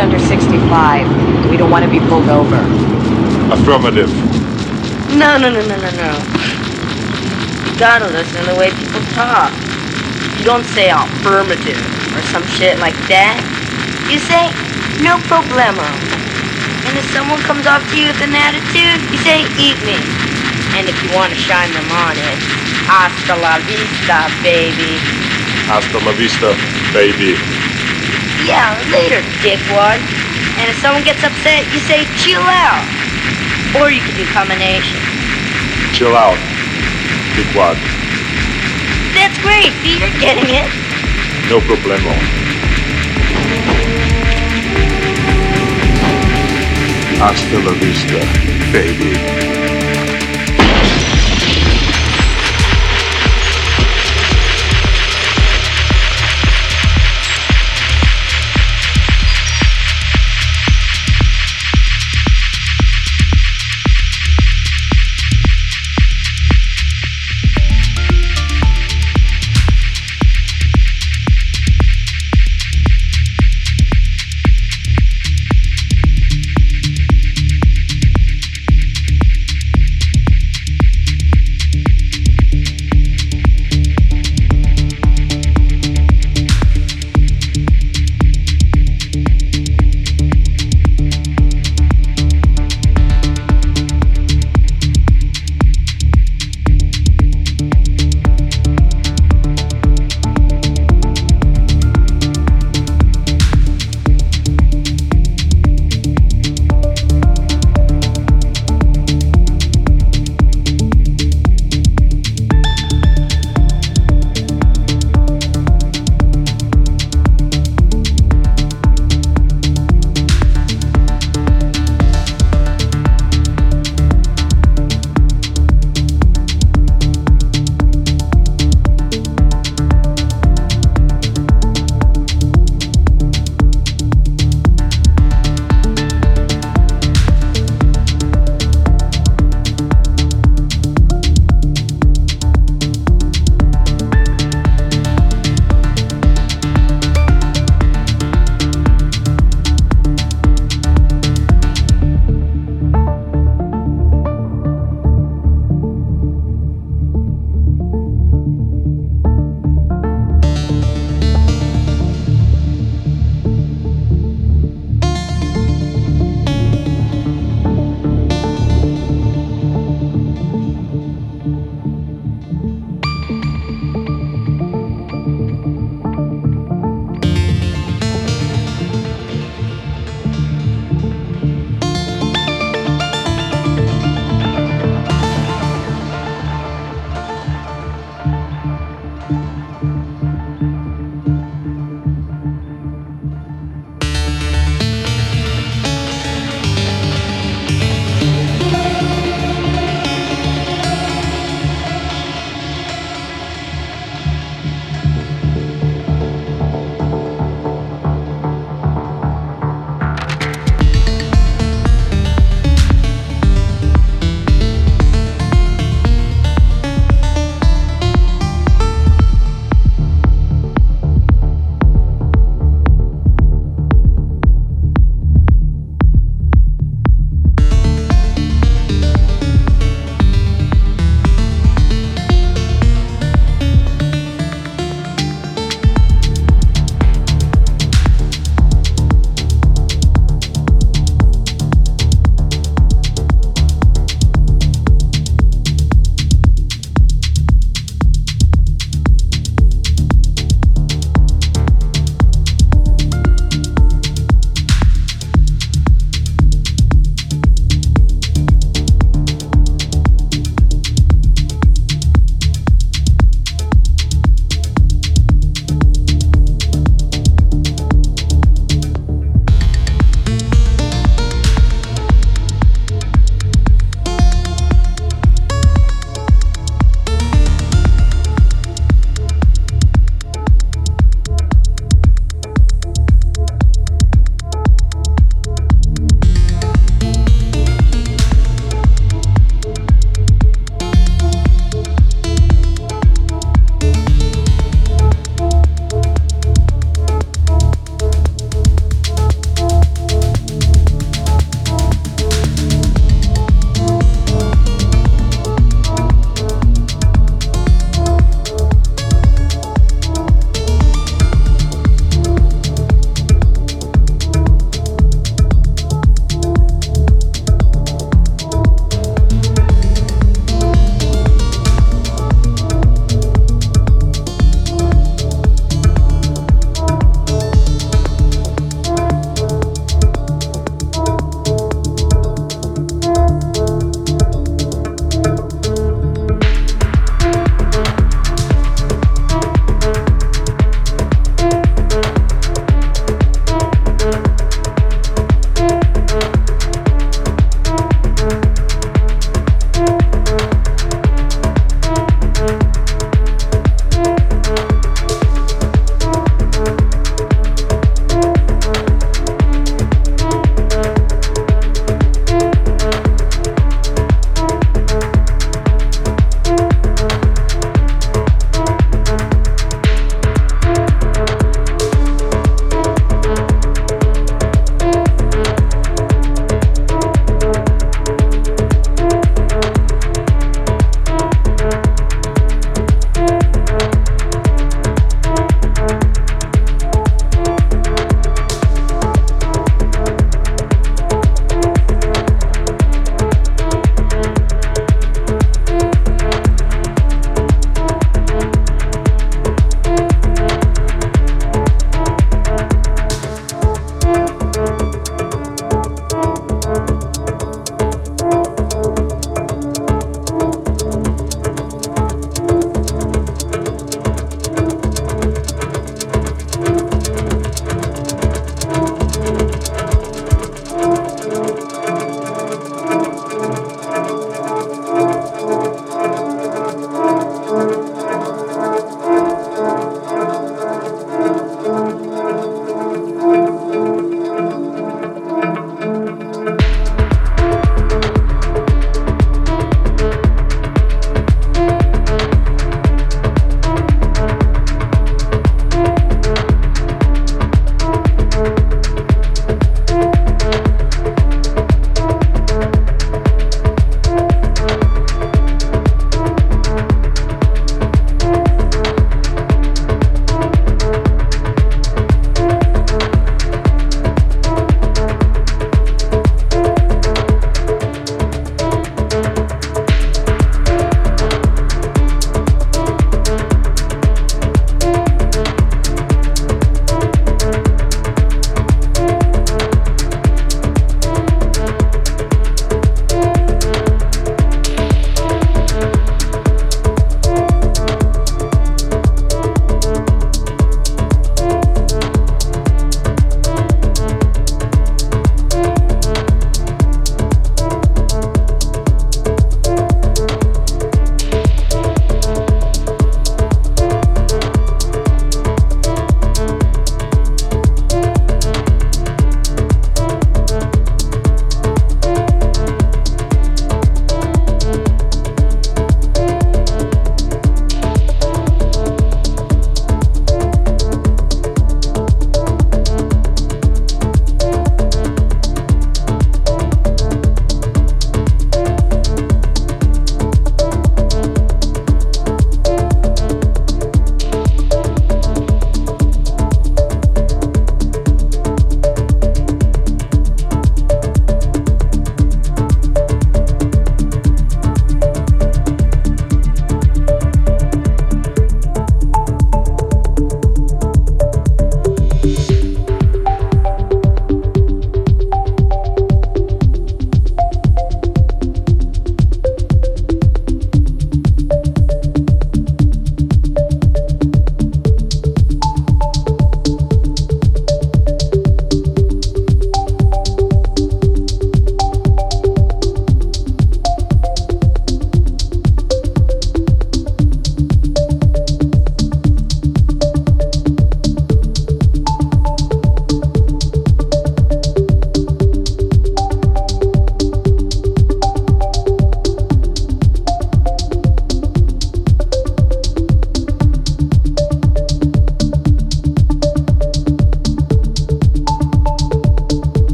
under 65. We don't want to be pulled over. Affirmative. No, no, no, no, no, no. You gotta listen to the way people talk. You don't say affirmative or some shit like that. You say, no problemo. And if someone comes up to you with an attitude, you say, eat me. And if you want to shine them on it, hasta la vista, baby. Hasta la vista, baby. Yeah, later, dickwad. And if someone gets upset, you say, chill out. Or you can do combination. Chill out. Dickwad. That's great, you're getting it. No problemo. Hasta la vista, baby.